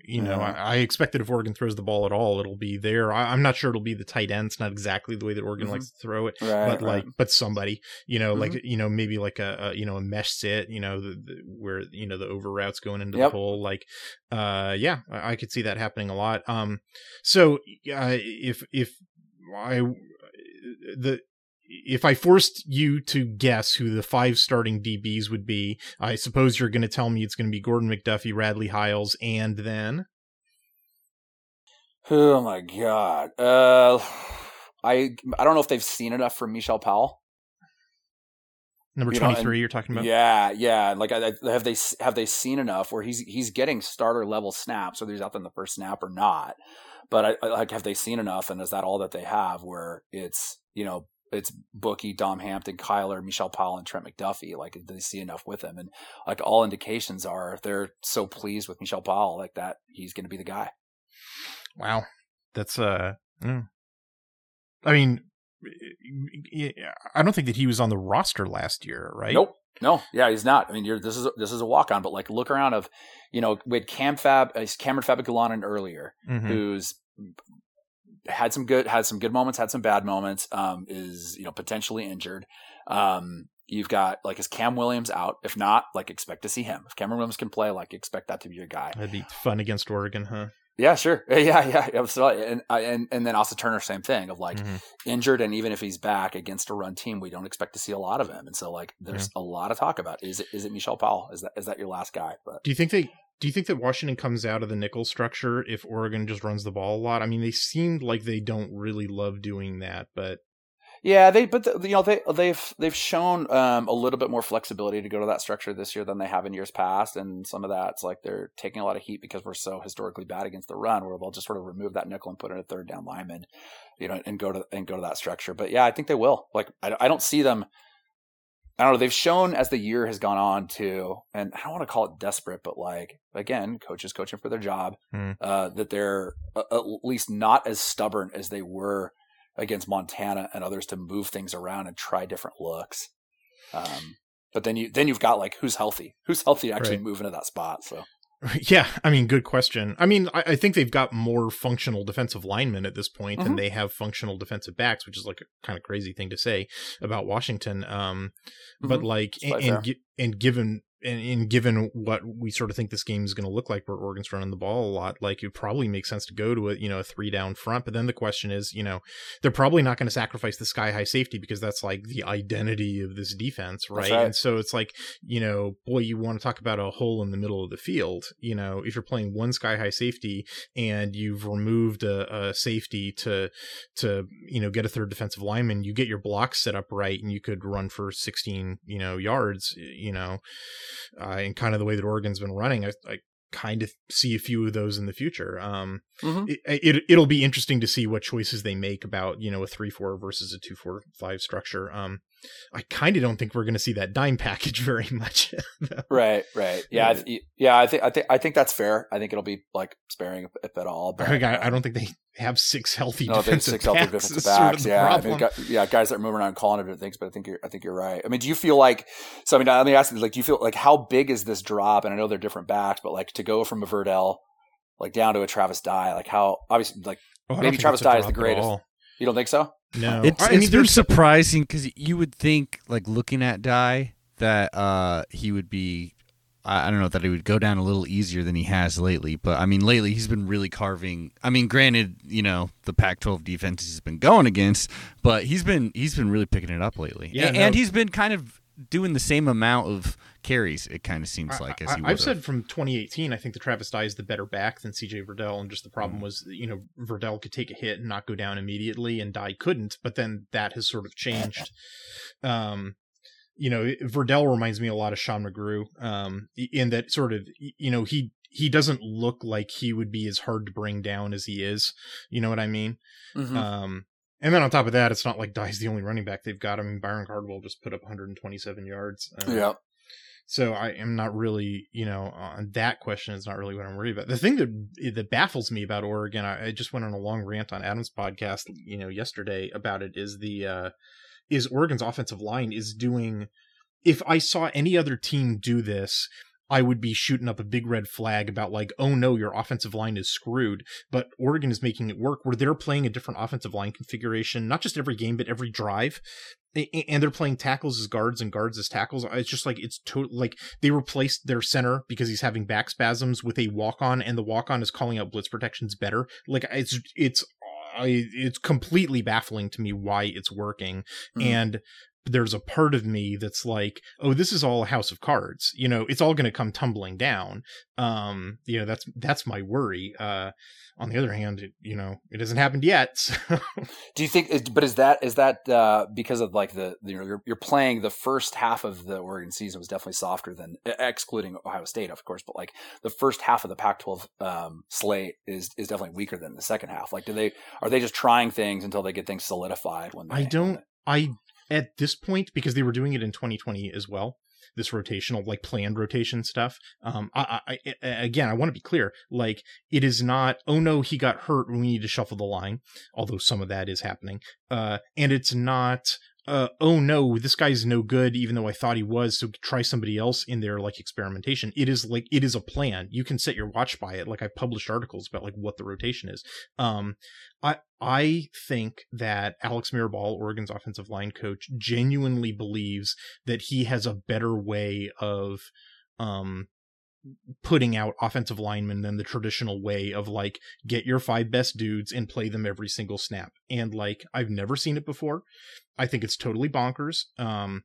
you know, I, I, expect that if Oregon throws the ball at all, it'll be there. I, am not sure it'll be the tight end. It's not exactly the way that Oregon mm-hmm. likes to throw it, right, but like, but somebody, you know, mm-hmm. like you know, maybe like a, a, you know a mesh sit, you know, the, the, where you know the over routes going into yep. the hole. Like, uh, yeah, I, I, could see that happening a lot. Um, so uh, if if I the if I forced you to guess who the five starting DBs would be, I suppose you're going to tell me it's going to be Gordon McDuffie, Radley Hiles, and then. Oh my god! Uh, I I don't know if they've seen enough from Mishael Powell. Number twenty three, you you're talking about? Yeah, yeah. Like, have they have they seen enough where he's he's getting starter level snaps, whether he's out there in the first snap or not? But I, I, like, have they seen enough, and is that all that they have? Where it's you know it's Bookie, Dom Hampton, Kyler, Mishael Powell, and Trent McDuffie. Like they see enough with him, and like all indications are they're so pleased with Mishael Powell, like that he's going to be the guy. Wow, that's uh, mm. I mean, I don't think that he was on the roster last year, right? Nope. No, yeah, he's not. I mean, this is this is a walk on, but like look around of, you know, we had Cam Fab, uh, Cameron Fabiculanan earlier, mm-hmm. who's had some good had some good moments, had some bad moments. Um, is you know potentially injured. Um, you've got like is Cam Williams out? If not, like expect to see him. If Cameron Williams can play, like expect that to be your guy. That'd be fun against Oregon, huh? Yeah, sure. *laughs* Yeah, yeah, absolutely. And and and then also Turner, same thing of like mm-hmm. injured, and even if he's back against a run team, we don't expect to see a lot of him. And so like there's yeah. a lot of talk about is it is it Mishael Powell? Is that is that your last guy? But do you think they do you think that Washington comes out of the nickel structure if Oregon just runs the ball a lot? I mean, they seemed like they don't really love doing that, but yeah, they but the, you know they they've they've shown um, a little bit more flexibility to go to that structure this year than they have in years past, and some of that's like they're taking a lot of heat because we're so historically bad against the run, where they'll just sort of remove that nickel and put in a third down lineman, you know, and go to and go to that structure. But yeah, I think they will. Like I, I don't see them I don't know. They've shown as the year has gone on to, and I don't want to call it desperate, but like again, coaches coaching for their job, Hmm. uh, that they're at least not as stubborn as they were against Montana and others to move things around and try different looks. Um, but then you then you've got like who's healthy, who's healthy actually Right. move into that spot. So *laughs* Yeah, I mean, good question. I mean, I, I think they've got more functional defensive linemen at this point than Mhm. they have functional defensive backs, which is like a kind of crazy thing to say about Washington. Um, but Mhm. like, quite and, and given and, and given what we sort of think this game is going to look like, where Oregon's running the ball a lot, like it probably makes sense to go to a you know a three down front. But then the question is, you know, they're probably not going to sacrifice the sky high safety because that's like the identity of this defense, right? right. And so it's like, you know, boy, you want to talk about a hole in the middle of the field. You know, if you're playing one sky high safety and you've removed a, a safety to to you know get a third defensive lineman, you get your blocks set up right, and you could run for 16 you know yards. You know, uh, and kind of the way that Oregon's been running, I, I kind of see a few of those in the future. Um, Mhm. it, it it'll be interesting to see what choices they make about you know a three four versus a two four five structure. Um, I kind of don't think we're going to see that dime package *laughs* very much. right, right, yeah, I th- yeah. I think I think I think that's fair. I think it'll be like sparing if, if at all. But, I, I don't think they have six healthy No, defensive six healthy backs. defensive *laughs* is sort of yeah, I mean, yeah, guys that are moving around calling it different things, but I think you're, I think you're right. I mean, do you feel like? So I mean, let me ask you, like, do you feel like how big is this drop? And I know they're different backs, but like to go from a Verdell, like down to a Travis Dye, like how obviously like Oh, maybe Travis Dye is the greatest. you don't think so? No, It's, I it's mean, been there's surprising because you would think, like looking at Dye, that uh, he would be. I I don't know that he would go down a little easier than he has lately, but I mean, lately he's been really carving. I mean, granted, you know the Pac-12 defense he's been going against, but he's been he's been really picking it up lately, Yeah, A- no. and he's been kind of doing the same amount of carries. It kind of seems like as he I, would have said from 2018, I think the Travis Dye is the better back than CJ Verdell, and just the Mm. problem was, you know, Verdell could take a hit and not go down immediately, and Dye couldn't. But then that has sort of changed. Um, you know, Verdell reminds me a lot of Sean McGrew, um, in that sort of, you know, he he doesn't look like he would be as hard to bring down as he is. You know what I mean? Mhm. Um, and then on top of that, it's not like Dye's the only running back they've got. I mean, Byron Cardwell just put up 127 yards. Um, yeah, so I am not really, you know, on that question is not really what I'm worried about. The thing that that baffles me about Oregon, I, I just went on a long rant on Adam's podcast, you know, yesterday about it. Is the uh, is Oregon's offensive line is doing. If I saw any other team do this, I would be shooting up a big red flag about like, oh no, your offensive line is screwed. But Oregon is making it work where they're playing a different offensive line configuration, not just every game, but every drive. And they're playing tackles as guards and guards as tackles. It's just like it's total like they replaced their center because he's having back spasms with a walk on, and the walk on is calling out blitz protections better. Like it's it's I, it's completely baffling to me why it's working, Mhm. and there's a part of me that's like, oh, this is all a house of cards. You know, it's all going to come tumbling down. Um, you know, that's that's my worry. Uh, on the other hand, it, you know, it hasn't happened yet. *laughs* So. Do you think? But is that is that uh, because of like the, the you're, you're playing the first half of the Oregon season was definitely softer than excluding Ohio State, of course, but like the first half of the Pac-12 um, slate is is definitely weaker than the second half. Like, do they are they just trying things until they get things solidified? When they, I don't. I at this point because they were doing it in 2020 as well. This rotational, like planned rotation stuff. Um, I, I, I again, I want to be clear. Like, it is not. Oh no, he got hurt. We need to shuffle the line. Although some of that is happening. Uh, and it's not. Uh, oh no, this guy's no good, even though I thought he was. So try somebody else in there, like experimentation. It is like it is a plan. You can set your watch by it. Like I published articles about like what the rotation is. Um, I I think that Alex Mirabal, Oregon's offensive line coach, genuinely believes that he has a better way of um putting out offensive linemen than the traditional way of like get your five best dudes and play them every single snap. And like I've never seen it before. I think it's totally bonkers. Um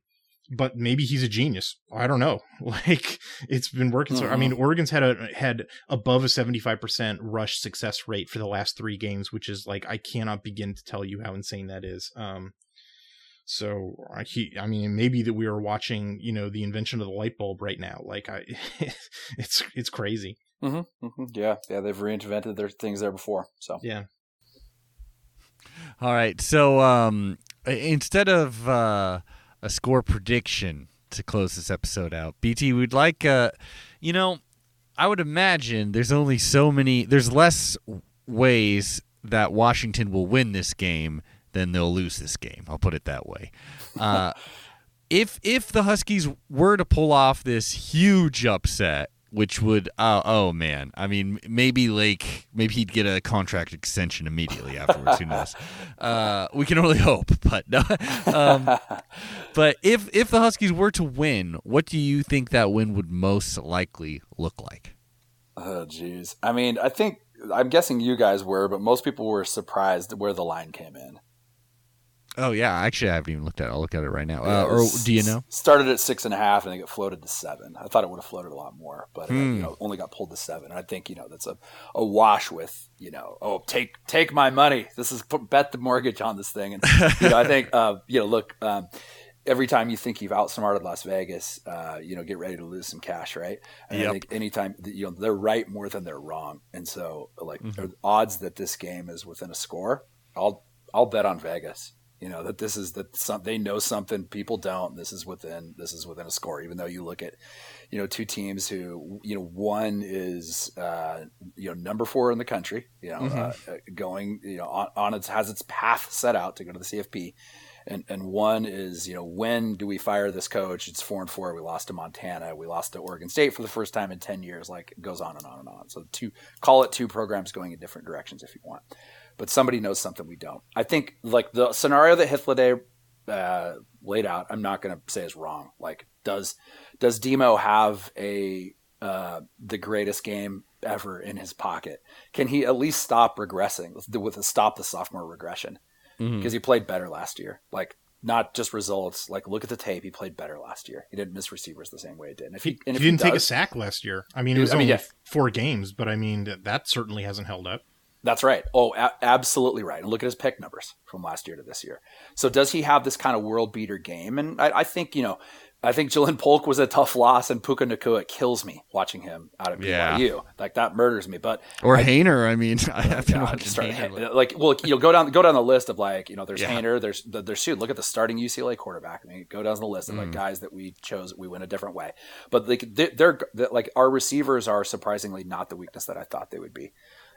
but maybe he's a genius. I don't know. *laughs* Like it's been working. So I mean, Oregon's had a had above a seventy five percent rush success rate for the last three games, which is like I cannot begin to tell you how insane that is. Um, so I he, I mean, maybe that we are watching, you know, the invention of the light bulb right now. Like I, *laughs* it's it's crazy. Mhm, mhm. Yeah, yeah, they've reinvented their things there before. So Yeah. All right. So um, instead of uh, a score prediction to close this episode out. BT, we'd like, uh, you know, I would imagine there's only so many, there's less ways that Washington will win this game than they'll lose this game. I'll put it that way. Uh, *laughs* if if the Huskies were to pull off this huge upset, which would oh, oh man, I mean maybe like maybe he'd get a contract extension immediately afterwards. Who knows? *laughs* Uh, we can only hope, but no. *laughs* Um, but if if the Huskies were to win, what do you think that win would most likely look like? Oh, jeez. I mean, I think I'm guessing you guys were, but most people were surprised where the line came in. Oh yeah, actually I haven't even looked at it. I'll look at it right now. Uh, or do you know? Started at six and a half, and then it floated to seven. I thought it would have floated a lot more, but uh, hmm. you know, only got pulled to seven. I think you know that's a, a wash with you know, oh take take my money. This is put, bet the mortgage on this thing, and you know I think *laughs* uh, you know look. Um, every time you think you've outsmarted Las Vegas, uh, you know, get ready to lose some cash, right? And yep. I think anytime you know they're right more than they're wrong, and so like mm-hmm. odds that this game is within a score, I'll I'll bet on Vegas you know that this is that some they know something people don't this is within this is within a score even though you look at you know two teams who you know one is uh, you know number four in the country you know mm-hmm. uh, going you know on, on its has its path set out to go to the CFP and and one is you know when do we fire this coach? It's four and four. We lost to Montana. We lost to Oregon State for the first time in 10 years like it goes on and on and on. So two call it two programs going in different directions if you want but somebody knows something we don't. I think like the scenario that Hythloday uh, laid out, I'm not going to say is wrong. Like, does does Demo have a uh, the greatest game ever in his pocket? Can he at least stop regressing with, with a stop the sophomore regression? Because mm-hmm. he played better last year. Like not just results. Like look at the tape. He played better last year. He didn't miss receivers the same way he did. And if he, and if he didn't he does, take a sack last year, I mean, it was I mean, only yeah. four games, but I mean that certainly hasn't held up. That's right. Oh, a- absolutely right. And look at his pick numbers from last year to this year. So does he have this kind of world beater game? And I, I think, you know, I think Jalen Polk was a tough loss, and Puka Nacua kills me watching him out of BYU. Yeah. Like that murders me. But or I, Haener, I mean, *laughs* I have been watching Haener. *laughs* Like, well, you'll go down go down the list of like, you know, there's yeah. Haener, there's there's shoot, look at the starting UCLA quarterback. I mean, go down the list of like mm. guys that we chose, we went a different way. But like they're, they're like our receivers are surprisingly not the weakness that I thought they would be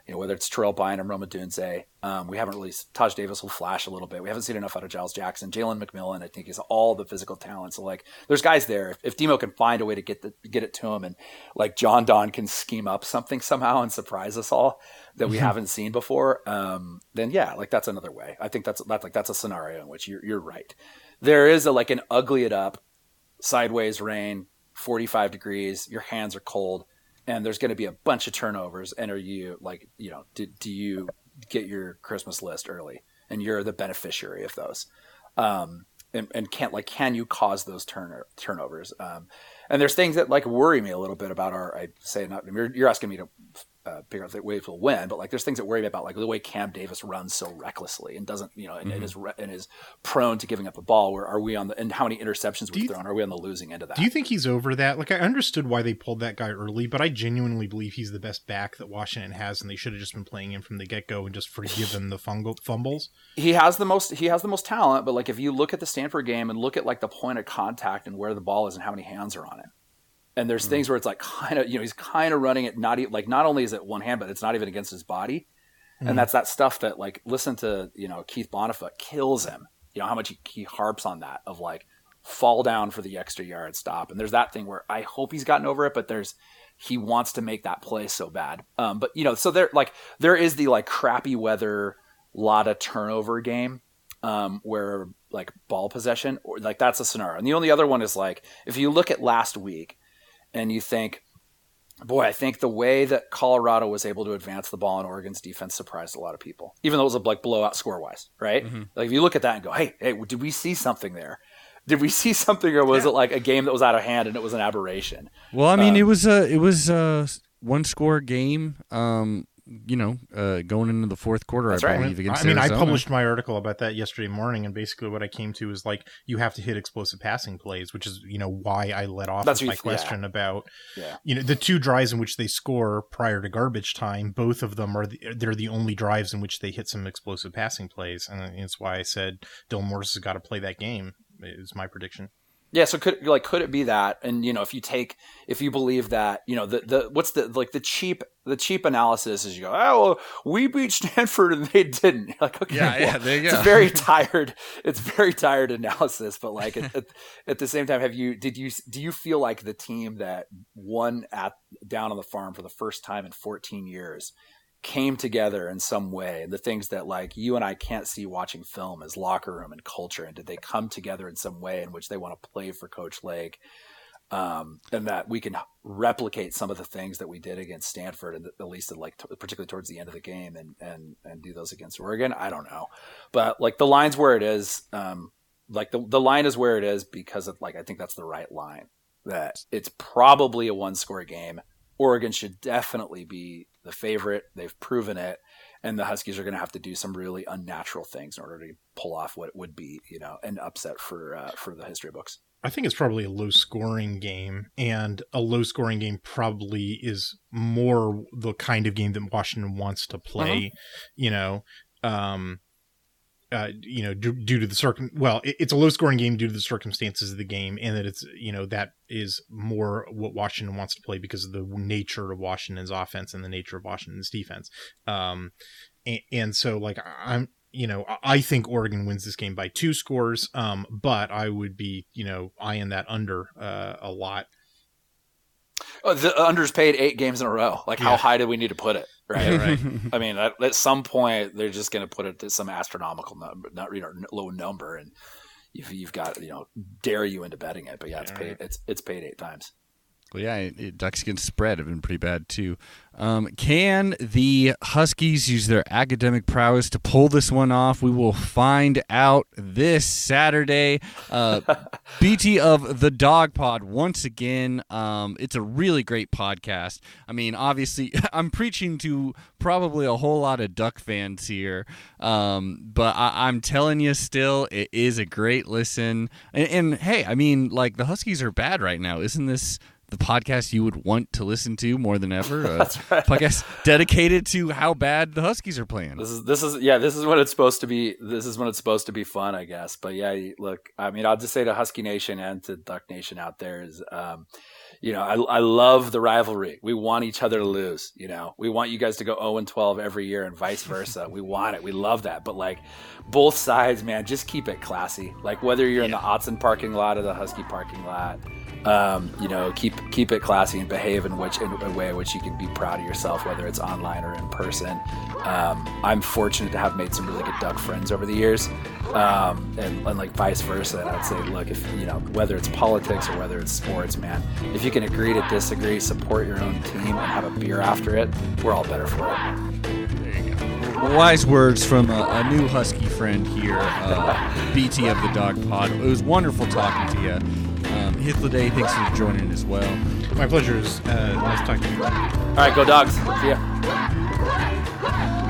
you know, whether it's Terrell Bynum, Rome Odunze. Um, we haven't really, Taj Davis will flash a little bit. We haven't seen enough out of Giles Jackson. Jalen McMillan, I think, is all the physical talent. So, like, there's guys there. If, if Demo can find a way to get the, get it to him and, like, John Don can scheme up something somehow and surprise us all that we mm-hmm. haven't seen before, um, then yeah, like, that's another way. I think that's, that's like, that's a scenario in which you're, you're right. There is a, like, an ugly it up, sideways rain, 45 degrees, your hands are cold and there's going to be a bunch of turnovers and are you like you know do, do you get your christmas list early? And you're the beneficiary of those. Um, and, and can't like can you cause those turn turnovers? Um, and there's things that like worry me a little bit about our i say not you're, you're asking me to uh, figure out the ways will win. But like, there's things that worry me about, like the way Cam Davis runs so recklessly and doesn't, you know, and, mm-hmm. and is re- and is prone to giving up the ball. Where are we on the and how many interceptions we've thrown? Are we on the losing end of that? Do you think he's over that? Like, I understood why they pulled that guy early, but I genuinely believe he's the best back that Washington has, and they should have just been playing him from the get go and just forgiven the fungal fumbles. He has the most. He has the most talent, but like if you look at the Stanford game and look at like the point of contact and where the ball is and how many hands are on it and there's mm. things where it's like kind of you know he's kind of running it not even like not only is it one hand but it's not even against his body. Mm. and that's that stuff that like listen to you know keith Bhonapha kills him. You know how much he, he harps on that of like fall down for the extra yard stop. And there's that thing where i hope he's gotten over it but there's he wants to make that play so bad. Um, but you know so there like there is the like crappy weather lot of turnover game um, where like ball possession or like that's a scenario. And the only other one is like if you look at last week and you think, boy, I think the way that Colorado was able to advance the ball in Oregon's defense surprised a lot of people, even though it was a like blowout score wise, right? Mm-hmm. Like if you look at that and go, hey, hey, did we see something there? Did we *laughs* see something, or was yeah. it like a game that was out of hand and it was an aberration? Well, I mean, um, it was a it was a one score game. Um, you know, uh, going into the fourth quarter, That's I right. believe. Against I mean, Arizona. I published my article about that yesterday morning, and basically what I came to is like you have to hit explosive passing plays, which is you know why I let off That's with my question yeah. about yeah. you know the two drives in which they score prior to garbage time. Both of them are the, they're the only drives in which they hit some explosive passing plays, and it's why I said Dylan Morris has got to play that game is my prediction. Yeah, so could like could it be that? And you know, if you take if you believe that, you know, the the what's the like the cheap the cheap analysis is you go, oh, well, we beat Stanford and they didn't. *laughs* Like, okay, yeah, well, yeah, there you it's very *laughs* tired. It's very tired analysis, but like at, at, at, the same time, have you did you do you feel like the team that won at down on the farm for the first time in 14 years came together in some way. The things that like you and I can't see watching film as locker room and culture and did they come together in some way in which they want to play for coach Lake um, and that we can replicate some of the things that we did against Stanford and at least like t- particularly towards the end of the game and and and do those against Oregon? I don't know. But like the lines where it is um, like the, the line is where it is because of like I think that's the right line that it's probably a one score game. Oregon should definitely be the favorite. They've proven it, and the Huskies are going to have to do some really unnatural things in order to pull off what would be, you know, an upset for uh, for the history books. I think it's probably a low scoring game, and a low scoring game probably is more the kind of game that Washington wants to play. Uh-huh. You know, um, uh, you know, due, due, to the circum, well, it, it's a low scoring game due to the circumstances of the game, and that it's, you know, that is more what Washington wants to play because of the nature of Washington's offense and the nature of Washington's defense. Um, and, and so, like, I'm, you know, I think Oregon wins this game by two scores, um, but I would be, you know, eyeing that under uh, a lot. Oh, the unders paid eight games in a row. Like, yeah. how high do we need to put it? Right? right. *laughs* I mean, at, at, some point, they're just going to put it to some astronomical number, not you know, low number, and you've, you've got you know, dare you into betting it. But yeah, it's paid. It's it's paid eight times. Well, yeah, it, it, Ducks against spread have been pretty bad too. Um, can the Huskies use their academic prowess to pull this one off? We will find out this Saturday. Uh, *laughs* BT of the Dog Pod once again. Um, it's a really great podcast. I mean, obviously, *laughs* I'm preaching to probably a whole lot of Duck fans here, um, but I, am telling you, still, it is a great listen. And, and hey, I mean, like the Huskies are bad right now. Isn't this? The podcast you would want to listen to more than ever. A *laughs* right. podcast dedicated to how bad the Huskies are playing. This is this is yeah, this is what it's supposed to be. This is when it's supposed to be fun, I guess. But yeah, look, I mean, I'll just say to Husky Nation and to Duck Nation out there is, um, you know, I, I love the rivalry. We want each other to lose. You know, we want you guys to go 0 and 12 every year, and vice versa. we want it. We love that. But like, both sides, man, just keep it classy. Like whether you're yeah. in the Autzen parking lot or the Husky parking lot um, you know, keep keep it classy and behave in which in a way in which you can be proud of yourself, whether it's online or in person. Um, I'm fortunate to have made some really good duck friends over the years, um, and, and, like vice versa. And I'd say, look, if you know, whether it's politics or whether it's sports, man, if you can agree to disagree, support your own team, and have a beer after it, we're all better for it. Wise words from a, a, new Husky friend here, uh, *laughs* BT of the Dog Pod. It was wonderful talking to you. Um, Day, thanks for joining as well. My pleasure. Is uh, nice talking to you. All right, go dogs. See ya.